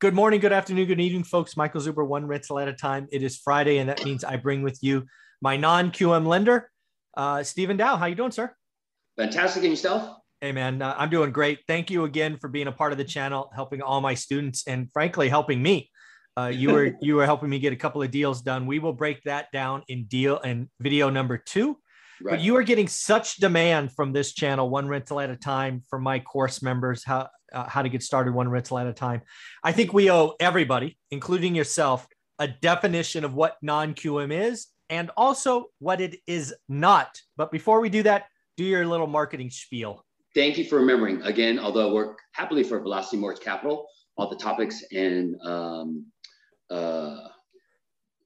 Good morning, good afternoon, good evening, folks. Michael Zuber, one rental at a time. It is Friday, and that means I bring with you my non-QM lender, uh, Stephen Dow. How you doing, sir? Fantastic, and yourself? Hey, man, uh, I'm doing great. Thank you again for being a part of the channel, helping all my students, and frankly, helping me. Uh, you were you were helping me get a couple of deals done. We will break that down in deal and video number two. Right. But you are getting such demand from this channel, one rental at a time, for my course members, how uh, how to get started one rental at a time. I think we owe everybody, including yourself, a definition of what non QM is and also what it is not. But before we do that, do your little marketing spiel. Thank you for remembering. Again, although I work happily for Velocity Mortgage Capital, all the topics and um, uh,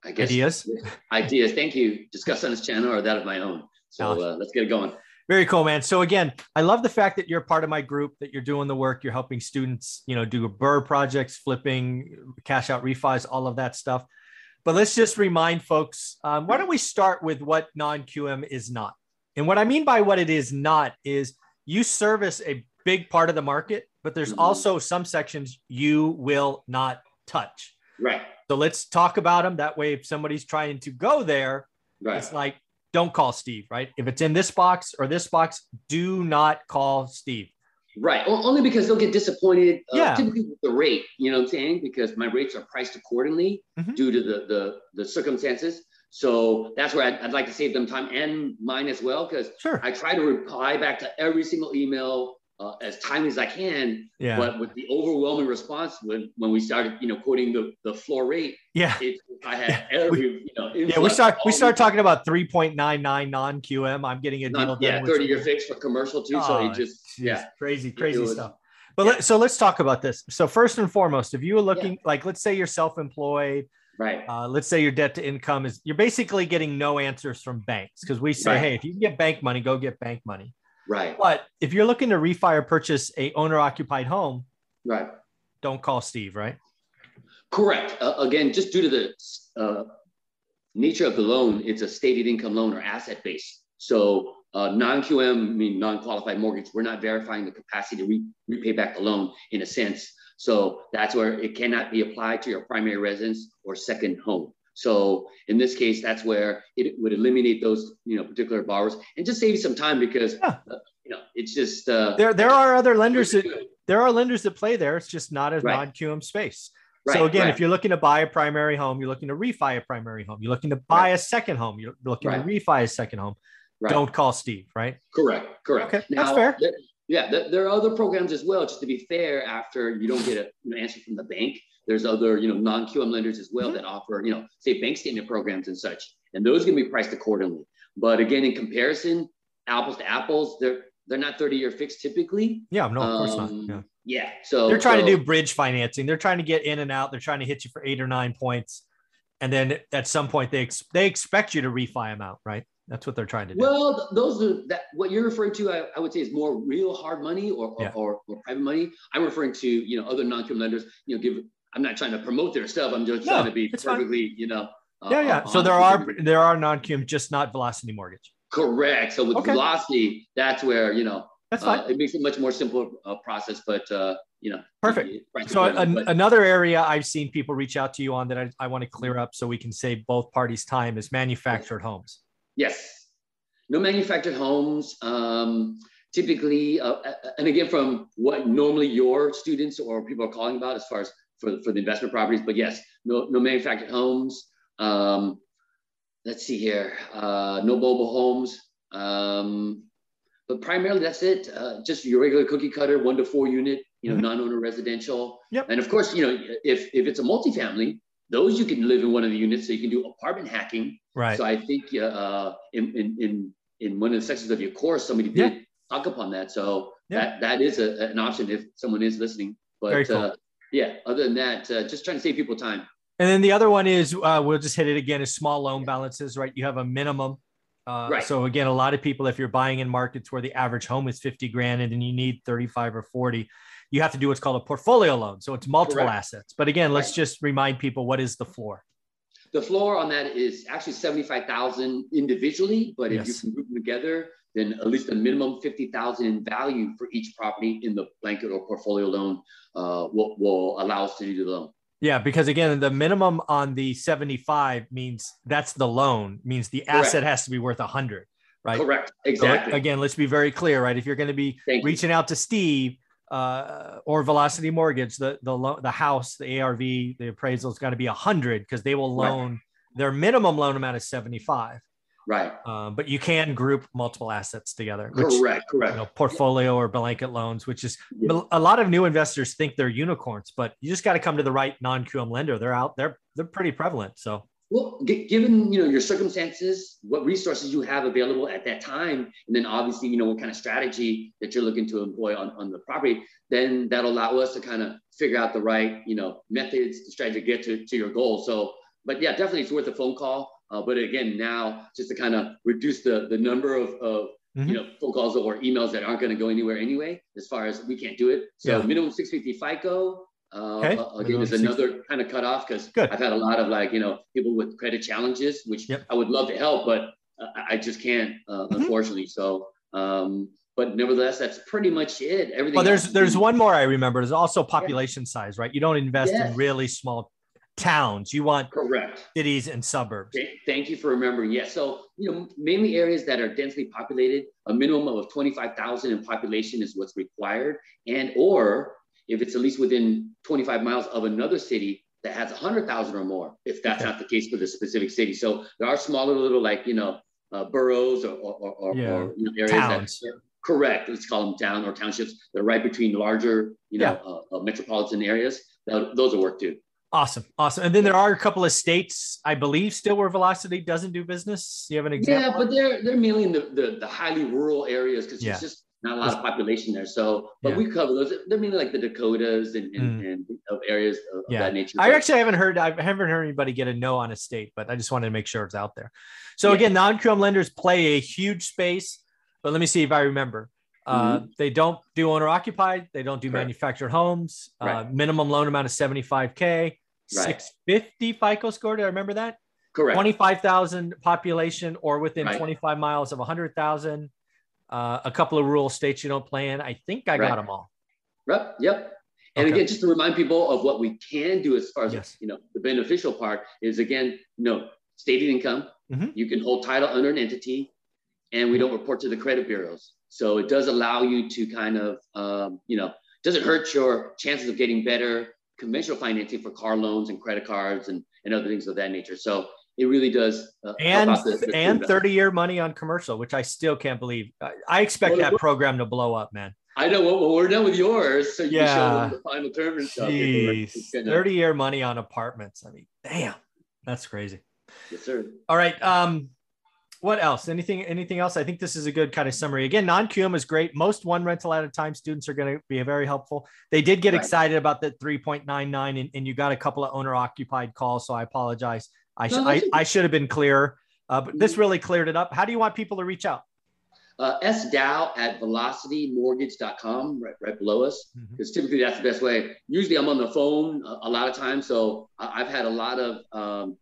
I guess ideas. Ideas. Thank you. Discuss on this channel or that of my own. So uh, let's get it going. Very cool, man. So again, I love the fact that you're part of my group, that you're doing the work, you're helping students, you know, do BRRRR projects, flipping, cash out refis, all of that stuff. But let's just remind folks, um, why don't we start with what non-QM is not? And what I mean by what it is not is you service a big part of the market, but there's mm-hmm. also some sections you will not touch. Right. So let's talk about them. That way, if somebody's trying to go there, right. it's like don't call Steve, right? If it's in this box or this box, do not call Steve. Right. Only because they'll get disappointed. Uh, yeah. Typically with the rate, you know what I'm saying? Because my rates are priced accordingly mm-hmm. due to the, the, the circumstances. So that's where I'd, I'd, like to save them time and mine as well. Because sure. I try to reply back to every single email uh, as timely as I can. Yeah. But with the overwhelming response when when we started, you know, quoting the the floor rate. Yeah. It, I had every, you know. Yeah, we start we start talking about three point nine nine non QM. I'm getting a deal. yeah, thirty year fix for commercial too. Oh, so it just geez, yeah, crazy crazy was, stuff. But yeah. let, so let's talk about this. So first and foremost, if you were looking yeah. like, let's say you're self-employed, right? Uh, let's say your debt to income is you're basically getting no answers from banks because we say, right. hey, if you can get bank money, go get bank money. Right. But if you're looking to refi or purchase a owner occupied home, right, don't call Steve, right? Correct. Uh, again, just due to the uh, nature of the loan, it's a stated income loan or asset base. So uh, non-QM, I mean non-qualified mortgage, we're not verifying the capacity to re- repay back the loan in a sense. So that's where it cannot be applied to your primary residence or second home. So in this case, that's where it would eliminate those, you know, particular borrowers and just save you some time because, yeah. uh, you know, it's just uh, there. There are other lenders that there are lenders that play there. It's just not a right. non-QM space. Right, so again, right. if you're looking to buy a primary home, you're looking to refi a primary home. You're looking to buy a second home. You're looking to refi a second home. Don't call Steve. Right. Correct. Correct. Okay, now, that's fair. There, yeah, there are other programs as well. Just to be fair, after you don't get an answer from the bank, there's other, you know, non-QM lenders as well mm-hmm. that offer, you know, say bank statement programs and such, and those can be priced accordingly. But again, in comparison, apples to apples, they're they're not 30 year fixed typically. Yeah, no, of course not. Um, yeah. Yeah. So they're trying so, to do bridge financing. They're trying to get in and out. They're trying to hit you for eight or nine points, and then at some point they ex- they expect you to refi them out, right? That's what they're trying to do. Well, those are that what you're referring to. I, I would say is more real hard money or yeah. or, or, private money. I'm referring to you know other non-QM lenders. You know, give I'm not trying to promote their stuff. I'm just no, trying to be perfectly, fine. you know. Uh, yeah, yeah. So there are there are non-QM, just not Velocity Mortgage. Correct. So with okay. Velocity, that's where you know that's fine. Uh, it makes it much more simple uh, process, but uh, you know. Perfect. So an, but, another area I've seen people reach out to you on that I, I want to clear up so we can save both parties time is manufactured homes. Yes. No manufactured homes. Um, typically, uh, and again, from what normally your students or people are calling about as far as for, for the investment properties. But yes, no, no manufactured homes. Um, let's see here, uh, no mobile homes. Um, but primarily that's it. Uh, just your regular cookie cutter, one to four unit, you know, mm-hmm. non-owner residential. Yep. And of course, you know, if, if it's a multifamily, those you can live in one of the units, so you can do apartment hacking. Right. So I think uh, in, in, in, in one of the sections of your course, somebody did yeah. talk upon that. So yeah. that, that is a, an option if someone is listening. But Very cool. uh, yeah, other than that, uh, just trying to save people time. And then the other one is uh, we'll just hit it again is small loan balances, right? You have a minimum. Uh, right. So again, a lot of people, if you're buying in markets where the average home is 50 grand and then you need 35 or 40, you have to do what's called a portfolio loan. So it's multiple Correct. assets. But again, let's right. just remind people what is the floor. The floor on that is actually 75,000 individually, but if yes. you can group them together, then at least a minimum 50,000 in value for each property in the blanket or portfolio loan uh, will, will allow us to do the loan. Yeah, because again, the minimum on the 75 means that's the loan, means the Correct. asset has to be worth a 100, right? Correct. Exactly. So again, let's be very clear, right? If you're going to be Thank reaching you. out to Steve uh, or Velocity Mortgage, the the lo- the house, the ARV, the appraisal is going to be a 100 because they will loan right. their minimum loan amount is 75. Right. Um, but you can group multiple assets together. Which, correct. Correct. You know, portfolio or blanket loans, which is yeah. a lot of new investors think they're unicorns, but you just got to come to the right non-QM lender. They're out. They're they're pretty prevalent. So. Well, g- given you know your circumstances, what resources you have available at that time, and then obviously you know what kind of strategy that you're looking to employ on, on the property, then that'll allow us to kind of figure out the right you know methods, strategy to get to, to your goal. So, but yeah, definitely it's worth a phone call. Uh, but again, now just to kind of reduce the, the number of, of mm-hmm. you know phone calls or emails that aren't going to go anywhere anyway, as far as we can't do it. So yeah. minimum 650 FICO. Uh, okay. Again, is another kind of cutoff because I've had a lot of like you know people with credit challenges, which yep. I would love to help, but uh, I just can't, uh, mm-hmm. unfortunately. So um, but nevertheless, that's pretty much it. Everything. Well, there's there's one more I remember. There's also population yeah. size, right? You don't invest yes. in really small towns. You want correct cities and suburbs. Thank you for remembering. Yes. So, you know, mainly areas that are densely populated, a minimum of 25,000 in population is what's required. And, or if it's at least within 25 miles of another city that has 100,000 or more, if that's okay. not the case for the specific city. So there are smaller little, like, you know, uh, boroughs or, or, or, yeah. or you know, areas Towns. that correct. Let's call them town or townships. They're right between larger, you know, yeah. uh, uh, metropolitan areas. Those will work too. Awesome. Awesome. And then there are a couple of states, I believe, still where Velocity doesn't do business. You have an example? Yeah, but they're they're mainly in the, the, the highly rural areas because yeah. it's just not a lot of population there. So, but yeah. we cover those. They're mainly like the Dakotas and, and, mm. and of areas of, yeah. that nature. I actually haven't heard, I haven't heard anybody get a no on a state, but I just wanted to make sure it's out there. So yeah. again, non-QM lenders play a huge space, but let me see if I remember. Uh, mm-hmm. They don't do owner occupied. They don't do Correct. manufactured homes. Uh, right. Uh, minimum loan amount of 75K. 650 FICO score. Do I remember that? Correct. 25,000 population or within right. 25 miles of 100,000. Uh, a couple of rural states you don't play in. I think I right. got them all. Yep. Yep. And okay. again, just to remind people of what we can do as far as yes. you know, the beneficial part is again, no stated income. Mm-hmm. You can hold title under an entity, and we don't report to the credit bureaus. So it does allow you to kind of, um, you know, doesn't hurt your chances of getting better conventional financing for car loans and credit cards and, and other things of that nature. So it really does. Uh, and the, the and 30 year money on commercial, which I still can't believe. I, I expect well, that program to blow up, man. I know. Well, we're done with yours, so you yeah. can show them the final term and stuff. Jeez. 30 year money on apartments. I mean, damn, that's crazy. Yes, sir. All right. Um, what else? Anything anything else? I think this is a good kind of summary. Again, non-QM is great. Most one rental at a time students are going to be very helpful. They did get right. excited about the 3.99 and, and you got a couple of owner occupied calls. So I apologize. I, no, I, I, should have been clearer, uh, but this really cleared it up. How do you want people to reach out? Uh, Dow at velocitymortgage.com right, right below us because mm-hmm. typically that's the best way usually i'm on the phone a, a lot of times so i've had a lot of um,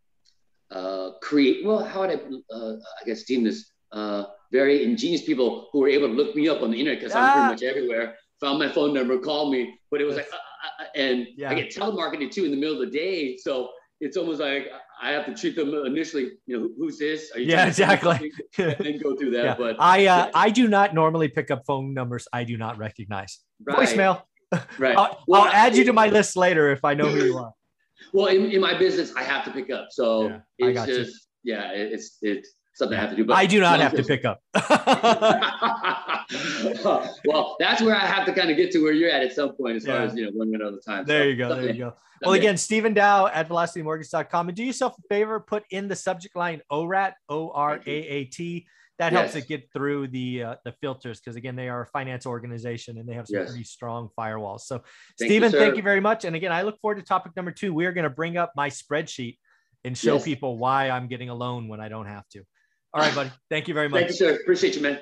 uh, create, well, how would I, uh, I guess, deem this? Uh, very ingenious people who were able to look me up on the internet because I'm pretty ah. much everywhere. Found my phone number, called me, but it was like, uh, uh, and yeah. I get telemarketed too in the middle of the day. So it's almost like I have to treat them initially. You know, who's this? yeah, exactly. and then go through that. Yeah. But I, uh, yeah. I do not normally pick up phone numbers I do not recognize. Right. Voicemail. Right. I'll, well, I'll add you to my list later if I know who you are. Well, in, in my business, I have to pick up. So yeah, it's just, you. yeah, it's, it's something I have to do. But I do not have to pick up. well, that's where I have to kind of get to where you're at at some point, as yeah. far as, you know, one minute at a time. There so, you go. There you go. Well, again, Stephen Dow at velocitymortgage.com. And do yourself a favor, put in the subject line ORAT, O R A A T that helps it get through the uh, the filters because again they are a finance organization and they have some yes. pretty strong firewalls so thank stephen you, thank you very much and again i look forward to topic number two we are going to bring up my spreadsheet and show yes. people why i'm getting a loan when i don't have to all right buddy. Thank you very much thank you sir. Appreciate you man